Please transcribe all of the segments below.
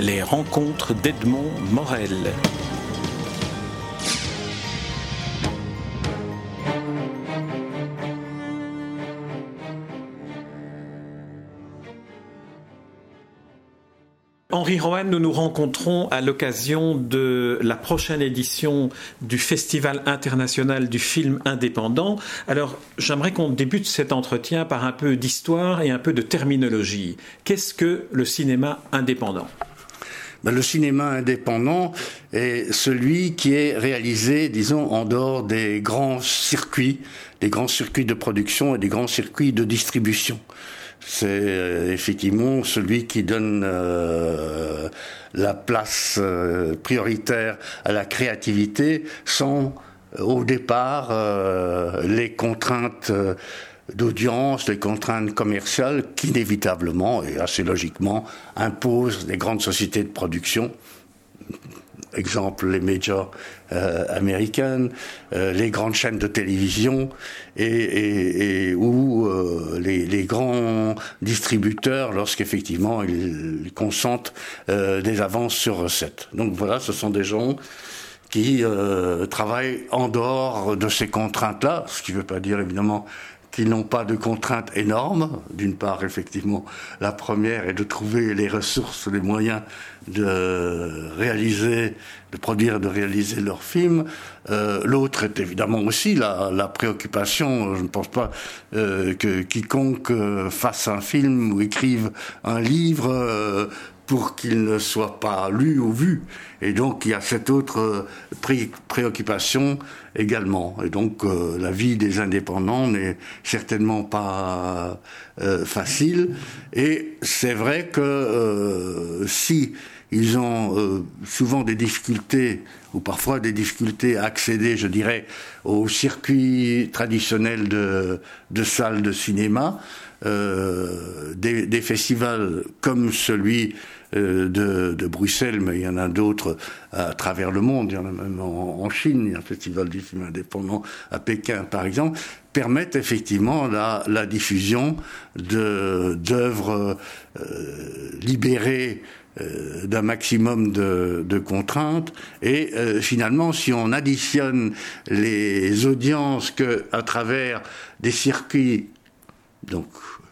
les rencontres d'Edmond Morel. Henri Rohan, nous nous rencontrons à l'occasion de la prochaine édition du Festival international du film indépendant. Alors, j'aimerais qu'on débute cet entretien par un peu d'histoire et un peu de terminologie. Qu'est-ce que le cinéma indépendant? Ben, le cinéma indépendant est celui qui est réalisé, disons, en dehors des grands circuits, des grands circuits de production et des grands circuits de distribution. C'est euh, effectivement celui qui donne euh, la place euh, prioritaire à la créativité sans au départ les contraintes d'audience, les contraintes commerciales qui inévitablement et assez logiquement imposent les grandes sociétés de production exemple les majors euh, américaines, euh, les grandes chaînes de télévision et, où euh, les, grands distributeurs, lorsqu'effectivement ils, ils consentent euh, des avances sur recettes. Donc voilà, ce sont des gens qui travaillent en dehors de ces contraintes-là, ce qui ne veut pas dire évidemment qu'ils n'ont pas de contraintes énormes. D'une part, effectivement, la première est de trouver les ressources, les moyens de réaliser, de produire, de réaliser leurs films. Euh, L'autre est évidemment aussi la, la, préoccupation. Je ne pense pas euh, que quiconque euh, fasse un film ou écrive un livre euh, pour qu'il ne soit pas lu ou vu. Et donc il y a cette autre euh, pré préoccupation également. Et donc euh, la vie des indépendants n'est certainement pas euh, facile. Et c'est vrai que si ils ont souvent des difficultés ou parfois des difficultés à accéder, je dirais, au circuit traditionnel de, salles de cinéma, des, festivals comme celui de, de, Bruxelles, mais il y en a d'autres à travers le monde, il y en a même en, en, Chine, il y a un festival du film indépendant à Pékin par exemple, permettent effectivement la, la diffusion d'œuvres euh, libérées euh, d'un maximum de, de, contraintes. Et euh, finalement si on additionne les audiences que à travers des circuits donc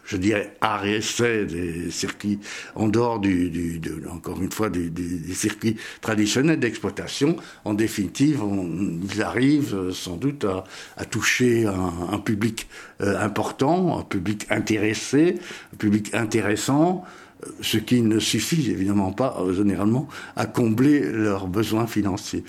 je dirais, essai, des circuits en dehors du, encore une fois, des, circuits traditionnels d'exploitation. En définitive, ils arrivent euh, sans doute à, toucher un, un public euh, important, un public intéressé, un public intéressant, euh, ce qui ne suffit évidemment pas, généralement, à combler leurs besoins financiers.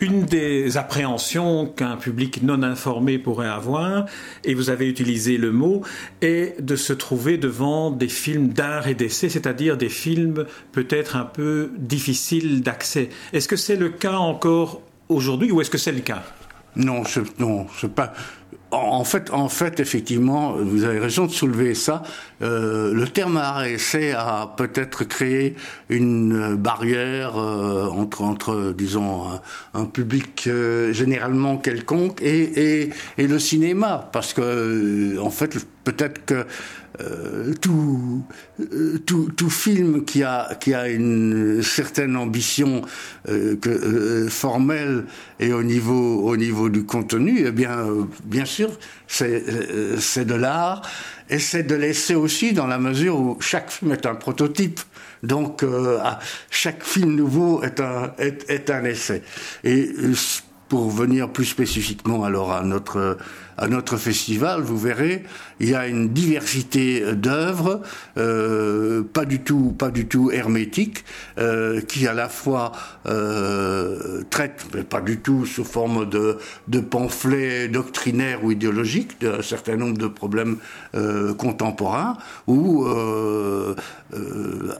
Une des appréhensions qu'un public non informé pourrait avoir, et vous avez utilisé le mot, est de se trouver devant des films d'art et d'essai, c'est-à-dire des films peut-être un peu difficiles d'accès. Est-ce que c'est le cas encore aujourd'hui ou est-ce que c'est le cas? Non, non, c'est pas en fait, en fait, effectivement, vous avez raison de soulever ça. Euh, le terme essai a peut-être créé une barrière euh, entre, entre, disons, un, un public euh, généralement quelconque et, et, et, le cinéma, parce que, euh, en fait, peut-être que euh, tout, euh, tout, tout, film qui a, qui a une certaine ambition euh, que, euh, formelle et au niveau, au niveau du contenu, eh bien, bien sûr, c'est de l'art et c'est de laisser aussi dans la mesure où chaque film est un prototype. Donc, chaque film nouveau est un, est, est un essai. Et pour venir plus spécifiquement alors à notre à notre festival, vous verrez, il y a une diversité d'œuvres, euh, pas du tout, pas du tout hermétique, euh, qui à la fois euh, traite, mais pas du tout sous forme de, de pamphlets doctrinaires ou idéologiques, d'un certain nombre de problèmes euh, contemporains, ou euh, euh,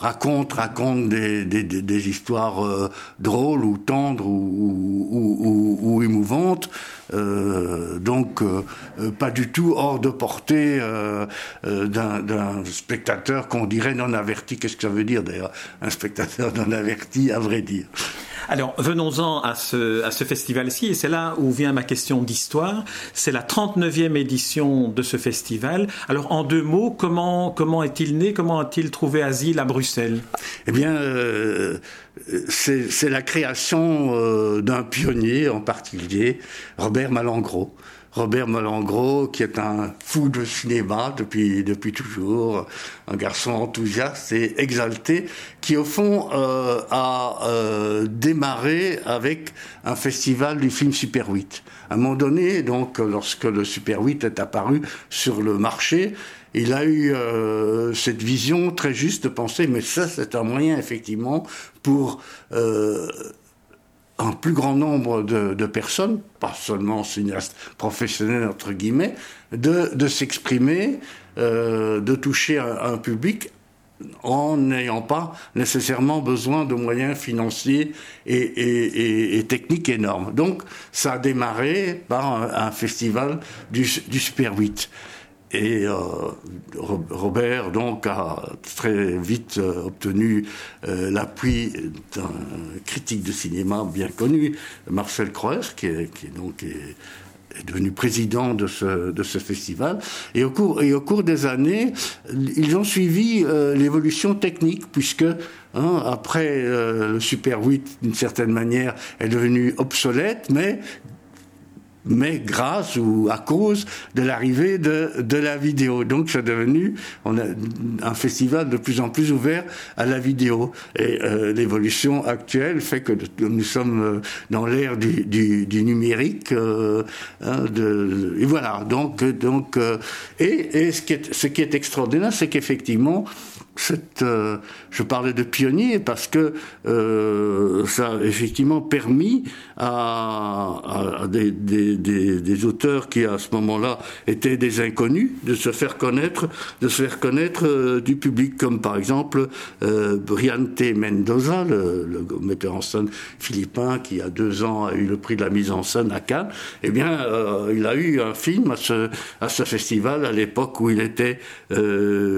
raconte raconte des, des, des histoires drôles ou tendres ou, donc donc euh, pas du tout hors de portée euh, euh, d'un spectateur qu'on dirait non averti. Qu'est-ce que ça veut dire d'ailleurs un spectateur non averti, à vrai dire? Alors, venons-en à ce, à ce festival-ci, et c'est là où vient ma question d'histoire. C'est la 39e édition de ce festival. Alors, en deux mots, comment, comment est-il né? Comment a-t-il trouvé asile à Bruxelles? Eh bien, euh, c'est la création euh, d'un pionnier en particulier, Robert Malengro. Robert Malengro, qui est un fou de cinéma depuis, depuis toujours, un garçon enthousiaste et exalté, qui au fond euh, a euh, démarré avec un festival du film Super 8. À un moment donné, donc, lorsque le Super 8 est apparu sur le marché, il a eu euh, cette vision très juste de penser, mais ça c'est un moyen effectivement pour euh, un plus grand nombre de, personnes, pas seulement cinéastes professionnels entre guillemets, de, s'exprimer, euh, de toucher un, public en n'ayant pas nécessairement besoin de moyens financiers et, techniques énormes. Donc ça a démarré par un, festival du, du Super 8. Et euh, Robert donc a très vite euh, obtenu euh, l'appui d'un critique de cinéma bien connu, Marcel Croer, qui est, donc est, devenu président de ce, festival. Et au cours, et au cours des années, ils ont suivi l'évolution technique, puisque hein, après le Super 8, d'une certaine manière, est devenu obsolète, mais mais grâce ou à cause de l'arrivée de, de la vidéo. Donc c'est devenu on a un festival de plus en plus ouvert à la vidéo. Et euh, l'évolution actuelle fait que nous sommes euh, dans l'ère du, du, du, numérique. Euh, hein, de, et voilà. Donc, donc et, et ce, qui est, ce qui est extraordinaire, c'est qu'effectivement, euh, je parlais de pionnier parce que euh, ça a effectivement permis à, des, auteurs qui à ce moment-là étaient des inconnus de se faire connaître, de se faire connaître euh, du public, comme par exemple euh, Briante Mendoza, le, le, metteur en scène philippin qui a deux ans a eu le prix de la mise en scène à Cannes. Eh bien, il a eu un film à ce, à ce festival à l'époque où il était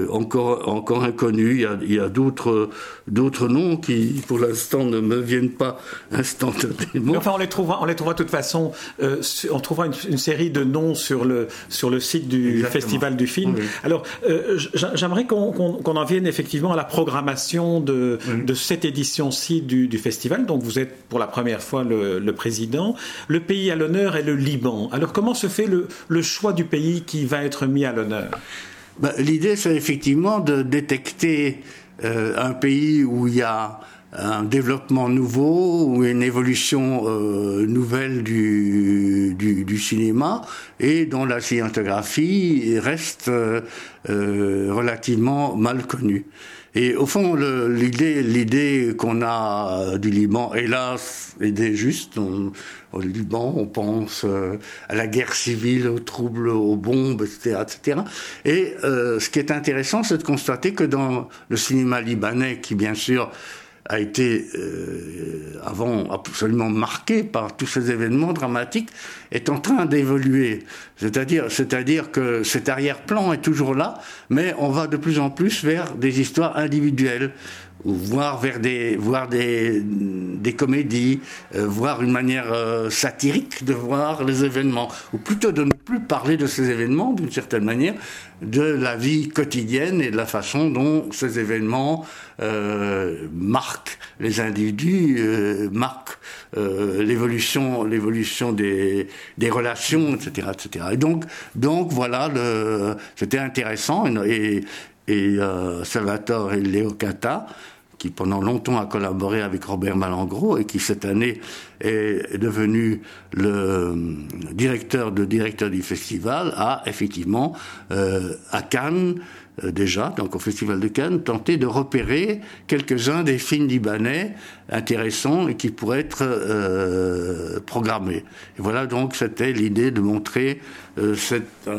encore encore inconnu il y a, d'autres, d'autres noms qui, pour l'instant, ne me viennent pas instantanément. enfin, on les trouvera, on les trouvera de toute façon. Euh, on trouvera une, série de noms sur le sur le site du festival du film. Alors, euh, j'aimerais qu'on, en vienne effectivement à la programmation de, de cette édition-ci du, festival. Donc, vous êtes pour la première fois le, président. Le pays à l'honneur est le Liban. Alors, comment se fait le, le choix du pays qui va être mis à l'honneur? Bah, l'idée, c'est effectivement de détecter euh, un pays où il y a un développement nouveau ou une évolution euh, nouvelle du, du, du, cinéma et dont la cinématographie reste euh, relativement mal connue. Et au fond, l'idée, l'idée qu'on a du Liban, hélas, est juste. au Liban, on pense euh, à la guerre civile, aux troubles, aux bombes, etc., etc. Et euh, ce qui est intéressant, c'est de constater que dans le cinéma libanais, qui bien sûr a été euh, avant absolument marqué par tous ces événements dramatiques, est en train d'évoluer. C'est-à-dire, c'est-à-dire que cet arrière-plan est toujours là, mais on va de plus en plus vers des histoires individuelles voir vers des voir des des comédies, euh, voir une manière euh, satirique de voir les événements, ou plutôt de ne plus parler de ces événements d'une certaine manière, de la vie quotidienne et de la façon dont ces événements euh, marquent les individus, euh, marquent euh, l'évolution l'évolution des des relations, etc., etc. Et donc donc voilà, c'était intéressant et et euh, Salvatore et Léo Cata, qui pendant longtemps a collaboré avec Robert Malengro et qui cette année est devenu le directeur de directeur du festival, a effectivement euh, à Cannes euh, déjà, donc au Festival de Cannes, tenté de repérer quelques-uns des films libanais intéressants et qui pourraient être euh, programmés. Et voilà donc c'était l'idée de montrer euh, cette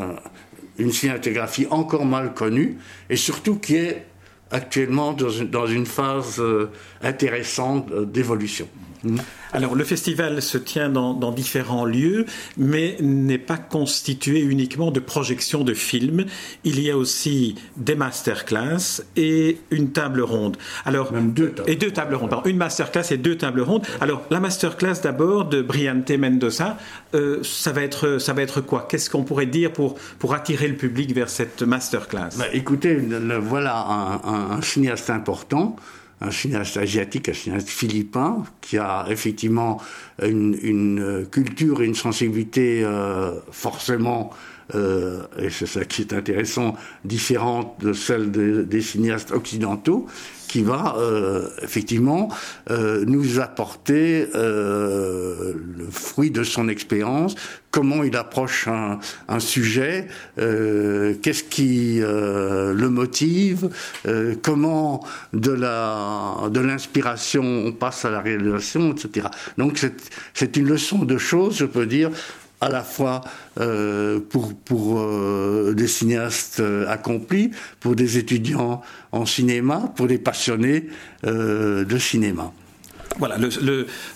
une cinématographie encore mal connue et surtout qui est actuellement dans une, phase euh, intéressante euh, d'évolution. Mmh. Alors le festival se tient dans, différents lieux, mais n'est pas constitué uniquement de projections de films. Il y a aussi des masterclass et une table ronde. Alors Même deux tables. et deux tables rondes. Pardon, une masterclass et deux tables rondes. Alors la masterclass d'abord de Briante Mendoza, euh, ça va être ça va être quoi? Qu'est-ce qu'on pourrait dire pour pour attirer le public vers cette masterclass? Bah, Écoutez, voilà un, un cinéaste important un cinéaste asiatique, un cinéaste philippin, qui a effectivement une, une culture et une sensibilité euh, forcément, euh, et c'est ça qui est intéressant, différente de celle des cinéastes occidentaux, qui va euh, effectivement euh, nous apporter euh, le fruit de son expérience, comment il approche un, un sujet, qu'est-ce qui le motive, comment de la de l'inspiration on passe à la réalisation, etc. Donc c'est une leçon de choses, je peux dire, à la fois euh, pour, euh, des cinéastes euh, accomplis, pour des étudiants en cinéma, pour des passionnés de cinéma. Voilà, le,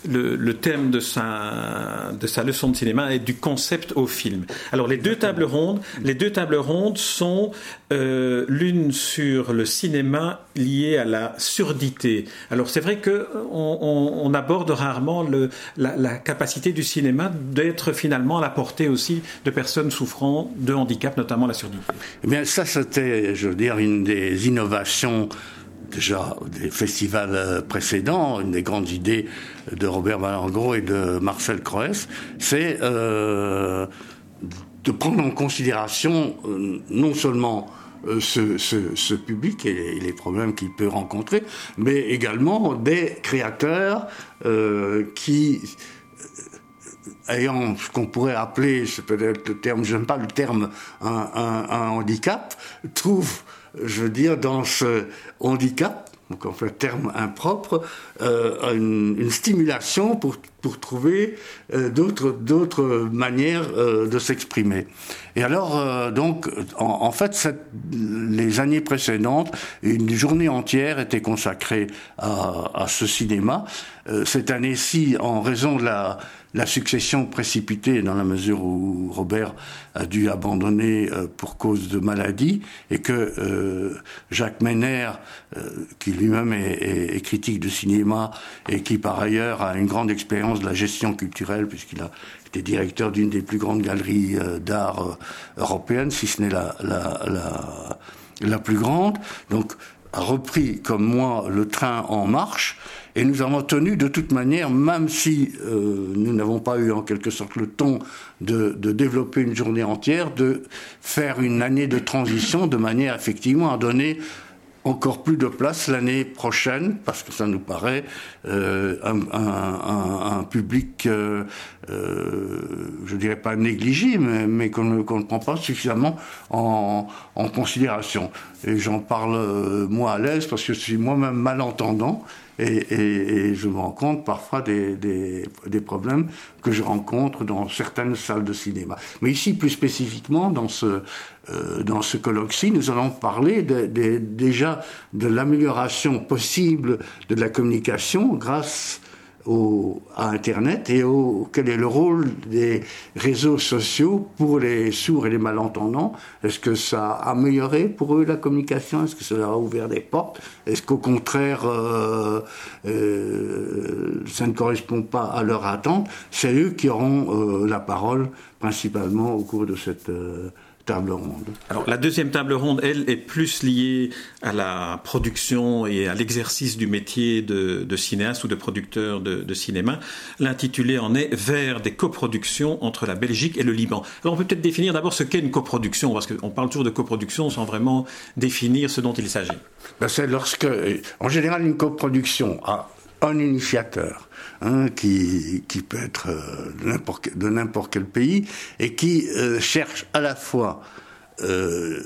le, le, thème de sa, de sa leçon de cinéma est du concept au film. Alors les deux tables rondes, les deux tables rondes sont euh, l'une sur le cinéma lié à la surdité. Alors c'est vrai que on, on, aborde rarement le, la, la, capacité du cinéma d'être finalement à la portée aussi de personnes souffrant de handicap, notamment la surdité. Eh bien ça c'était, je veux dire, une des innovations déjà des festivals euh, précédents, une des grandes idées de Robert Malangro et de Marcel Croès, c'est euh, de prendre en considération euh, non seulement ce, public et les problèmes qu'il peut rencontrer, mais également des créateurs qui ayant ce qu'on pourrait appeler, c'est peut-être le terme, j'aime pas le terme, un, un handicap, trouvent je veux dire, dans ce handicap, donc en fait terme impropre, euh, une, une, stimulation pour, pour trouver euh, d'autres manières euh, de s'exprimer. Et alors euh, donc en, fait les années précédentes, une journée entière était consacrée à, ce cinéma. Cette année-ci, en raison de la succession précipitée dans la mesure où Robert a dû abandonner pour cause de maladie et que Jacques Menner, euh, qui lui-même est, critique de cinéma et qui par ailleurs a une grande expérience de la gestion culturelle puisqu'il a été directeur d'une des plus grandes galeries d'art européennes, si ce n'est la, la, la, la plus grande, donc a repris comme moi le train en marche et nous avons tenu de toute manière, même si euh, nous n'avons pas eu en quelque sorte le temps de, de, développer une journée entière, de faire une année de transition de manière effectivement à donner encore plus de place l'année prochaine, parce que ça nous paraît euh, un, public, euh, euh, je dirais pas négligé, mais, qu'on ne, ne, prend pas suffisamment en, en considération. Et j'en parle euh, moi à l'aise parce que je suis moi-même malentendant et, et, et, je me rends compte parfois des, des, des, problèmes que je rencontre dans certaines salles de cinéma. Mais ici, plus spécifiquement, dans ce, euh, dans ce colloque-ci, nous allons parler de, de, déjà de l'amélioration possible de la communication grâce à Internet et au, quel est le rôle des réseaux sociaux pour les sourds et les malentendants? Est-ce que ça a amélioré pour eux la communication? Est-ce que ça a ouvert des portes? Est-ce qu'au contraire, euh, euh, ça ne correspond pas à leur attente C'est eux qui auront euh, la parole principalement au cours de cette euh, table ronde. Alors la deuxième table ronde, elle, est plus liée à la production et à l'exercice du métier de, de, cinéaste ou de producteur de, de cinéma. L'intitulé en est Vers des coproductions entre la Belgique et le Liban. Alors on peut peut-être définir d'abord ce qu'est une coproduction, parce qu'on parle toujours de coproduction sans vraiment définir ce dont il s'agit. Ben c'est lorsque, en général, une coproduction a un initiateur hein, qui, peut être euh, de n'importe quel pays et qui euh, cherche à la fois euh,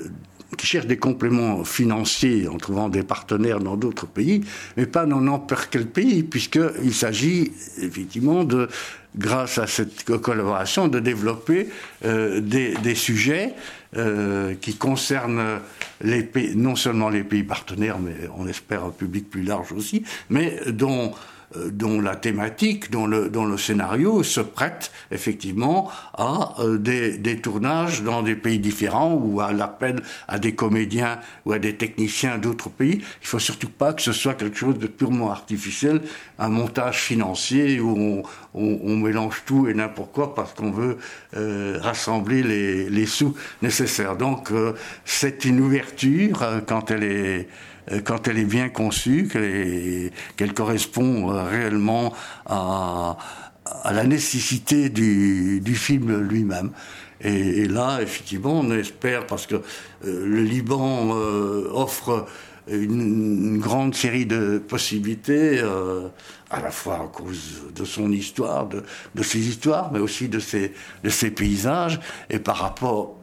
qui cherche des compléments financiers en trouvant des partenaires dans d'autres pays, mais pas dans n'importe quel pays, puisqu'il s'agit effectivement de, grâce à cette collaboration, de développer des, sujets euh, qui concernent les pays, non seulement les pays partenaires, mais on espère un public plus large aussi, mais dont dont la thématique, dont le, dont le scénario se prête effectivement à euh, des, des, tournages dans des pays différents ou à l'appel à des comédiens ou à des techniciens d'autres pays. Il faut surtout pas que ce soit quelque chose de purement artificiel, un montage financier où on, on, on mélange tout et n'importe quoi parce qu'on veut euh, rassembler les, les, sous nécessaires. Donc c'est une ouverture quand elle est euh, quand elle est bien conçue, qu'elle correspond euh, réellement à, la nécessité du, film lui-même. Et, là, effectivement, on espère, parce que euh, le Liban offre une, grande série de possibilités, à la fois à cause de son histoire, de, de ses histoires, mais aussi de ses, de ses paysages, et par rapport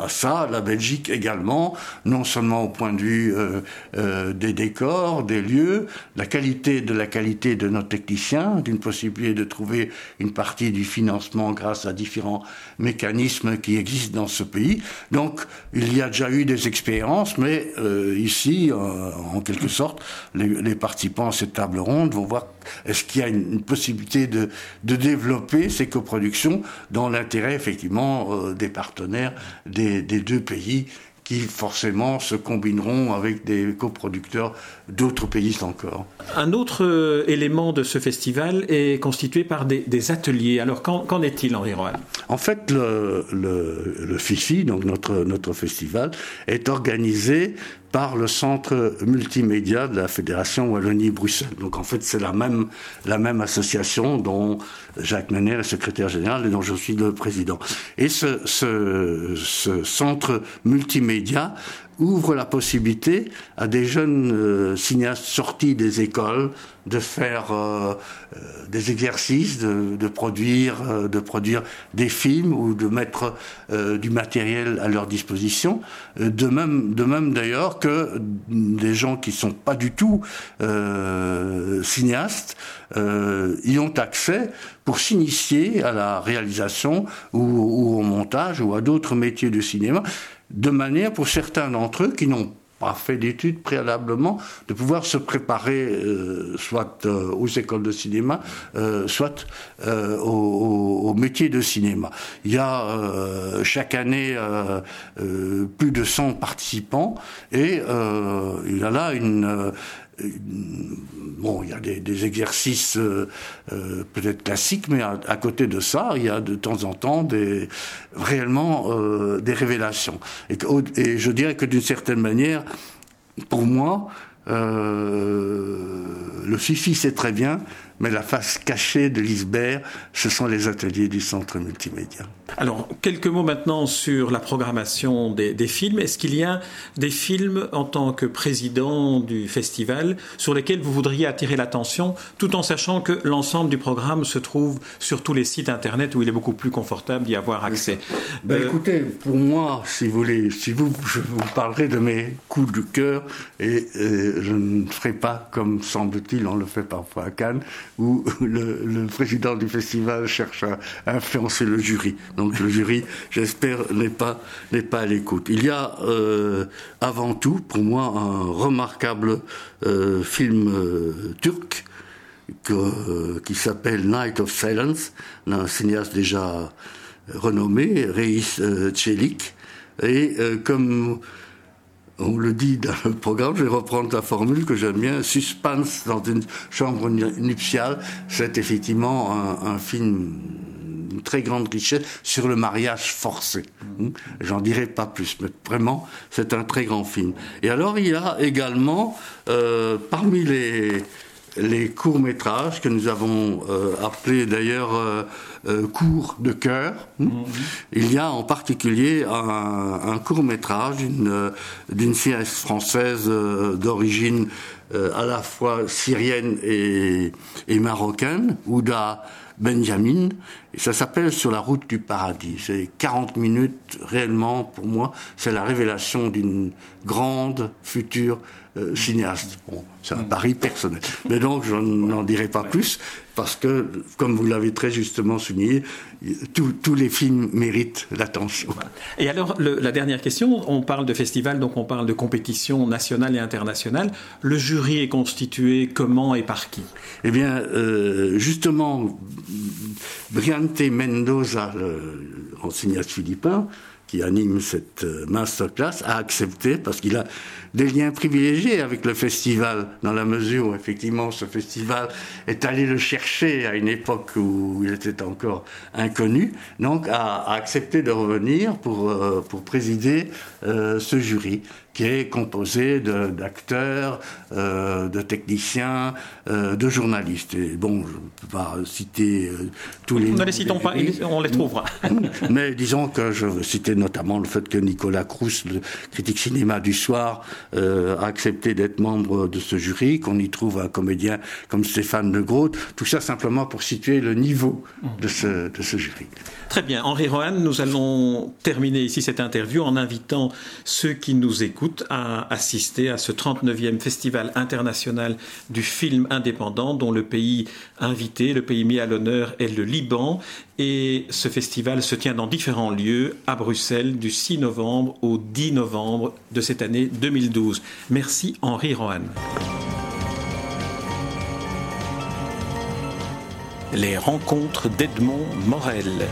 à ça, la Belgique également, non seulement au point de vue euh, euh, des décors, des lieux, la qualité de la qualité de nos techniciens, d'une possibilité de trouver une partie du financement grâce à différents mécanismes qui existent dans ce pays. Donc, il y a déjà eu des expériences, mais euh, ici, en quelque sorte, les, participants à cette table ronde vont voir est-ce qu'il y a une, possibilité de développer ces coproductions dans l'intérêt effectivement des partenaires des, des deux pays qui forcément se combineront avec des coproducteurs d'autres pays encore. Un autre euh, élément de ce festival est constitué par des, des ateliers. Alors qu'en est-il, Henri Roal En fait, le, le, le FIFI, donc notre, notre festival, est organisé par le centre multimédia de la Fédération Wallonie-Bruxelles. Donc en fait, c'est la même, la même association dont Jacques Mener est secrétaire général et dont je suis le président. Et ce, ce centre multimédia ouvre la possibilité à des jeunes euh, cinéastes sortis des écoles de faire euh, euh, des exercices, de, de produire, euh, de produire des films ou de mettre euh, du matériel à leur disposition. Euh, de même, de même d'ailleurs que des gens qui sont pas du tout cinéastes y ont accès pour s'initier à la réalisation ou, ou au montage ou à d'autres métiers de cinéma de manière pour certains d'entre eux qui n'ont pas fait d'études préalablement, de pouvoir se préparer euh, soit euh, aux écoles de cinéma, euh, soit au, au, au, métier de cinéma. Il y a chaque année plus de 100 participants et il y a là une bon, il y a des, exercices euh, euh, peut-être classiques, mais à, côté de ça, il y a de temps en temps des, réellement euh, des révélations. Et, je dirais que d'une certaine manière, pour moi, euh, le FIFI c'est très bien, mais la face cachée de l'iceberg, ce sont les ateliers du centre multimédia. Alors, quelques mots maintenant sur la programmation des, des films. Est-ce qu'il y a des films en tant que président du festival sur lesquels vous voudriez attirer l'attention, tout en sachant que l'ensemble du programme se trouve sur tous les sites internet où il est beaucoup plus confortable d'y avoir accès? ben, euh... Écoutez, pour moi, si vous voulez, si vous, je vous parlerai de mes coups de cœur et euh, je ne ferai pas comme semble-t-il, on le fait parfois à Cannes, où le, président du festival cherche à, influencer le jury. Donc le jury, j'espère, n'est pas, n'est pas à l'écoute. Il y a euh, avant tout, pour moi, un remarquable euh, film euh, turc qui s'appelle Night of Silence, d'un cinéaste déjà renommé, Reis Tchelik. Et comme on le dit dans le programme, je vais reprendre la formule que j'aime bien, suspense dans une chambre nuptiale, c'est effectivement un, film une très grande richesse sur le mariage forcé. J'en dirai pas plus, mais vraiment, c'est un très grand film. Et alors, il y a également, euh, parmi les, les courts-métrages que nous avons euh, appelés d'ailleurs euh, euh, cours de cœur. Mm -hmm. Il y a en particulier un, un court-métrage d'une cinéaste française euh, d'origine euh, à la fois syrienne et, et marocaine, Ouda Benjamin, et ça s'appelle Sur la route du paradis. C'est 40 minutes, réellement, pour moi, c'est la révélation d'une grande future euh, cinéaste. Bon, c'est un pari personnel. Mais donc, je n'en dirai pas plus, parce que, comme vous l'avez très justement souligné, tous les films méritent l'attention. Et alors, la dernière question, on parle de festival, donc on parle de compétition nationale et internationale. Le jury est constitué comment et par qui? Eh bien, euh, justement, Briante Mendoza, le cinéaste philippin, qui anime cette euh, masterclass, a accepté parce qu'il a des liens privilégiés avec le festival, dans la mesure où effectivement ce festival est allé le chercher à une époque où il était encore inconnu, donc a, accepté de revenir pour, euh, pour présider euh, ce jury qui est composé d'acteurs, euh, de, techniciens, euh, de journalistes. Et bon, je ne peux pas citer euh, tous les. Ne les citons pas, on les trouvera. Mais disons que je veux citer notamment le fait que Nicolas Crous, le critique cinéma du soir, a accepté d'être membre de ce jury, qu'on y trouve un comédien comme Stéphane de Groot. Tout ça simplement pour situer le niveau de ce, de ce jury. Très bien. Henri Rohan, nous allons terminer ici cette interview en invitant ceux qui nous écoutent à assister à ce 39e Festival international du film indépendant dont le pays invité, le pays mis à l'honneur est le Liban. Et ce festival se tient dans différents lieux à Bruxelles du 6 novembre au 10 novembre de cette année 2012. Merci Henri Rohan. Les rencontres d'Edmond Morel.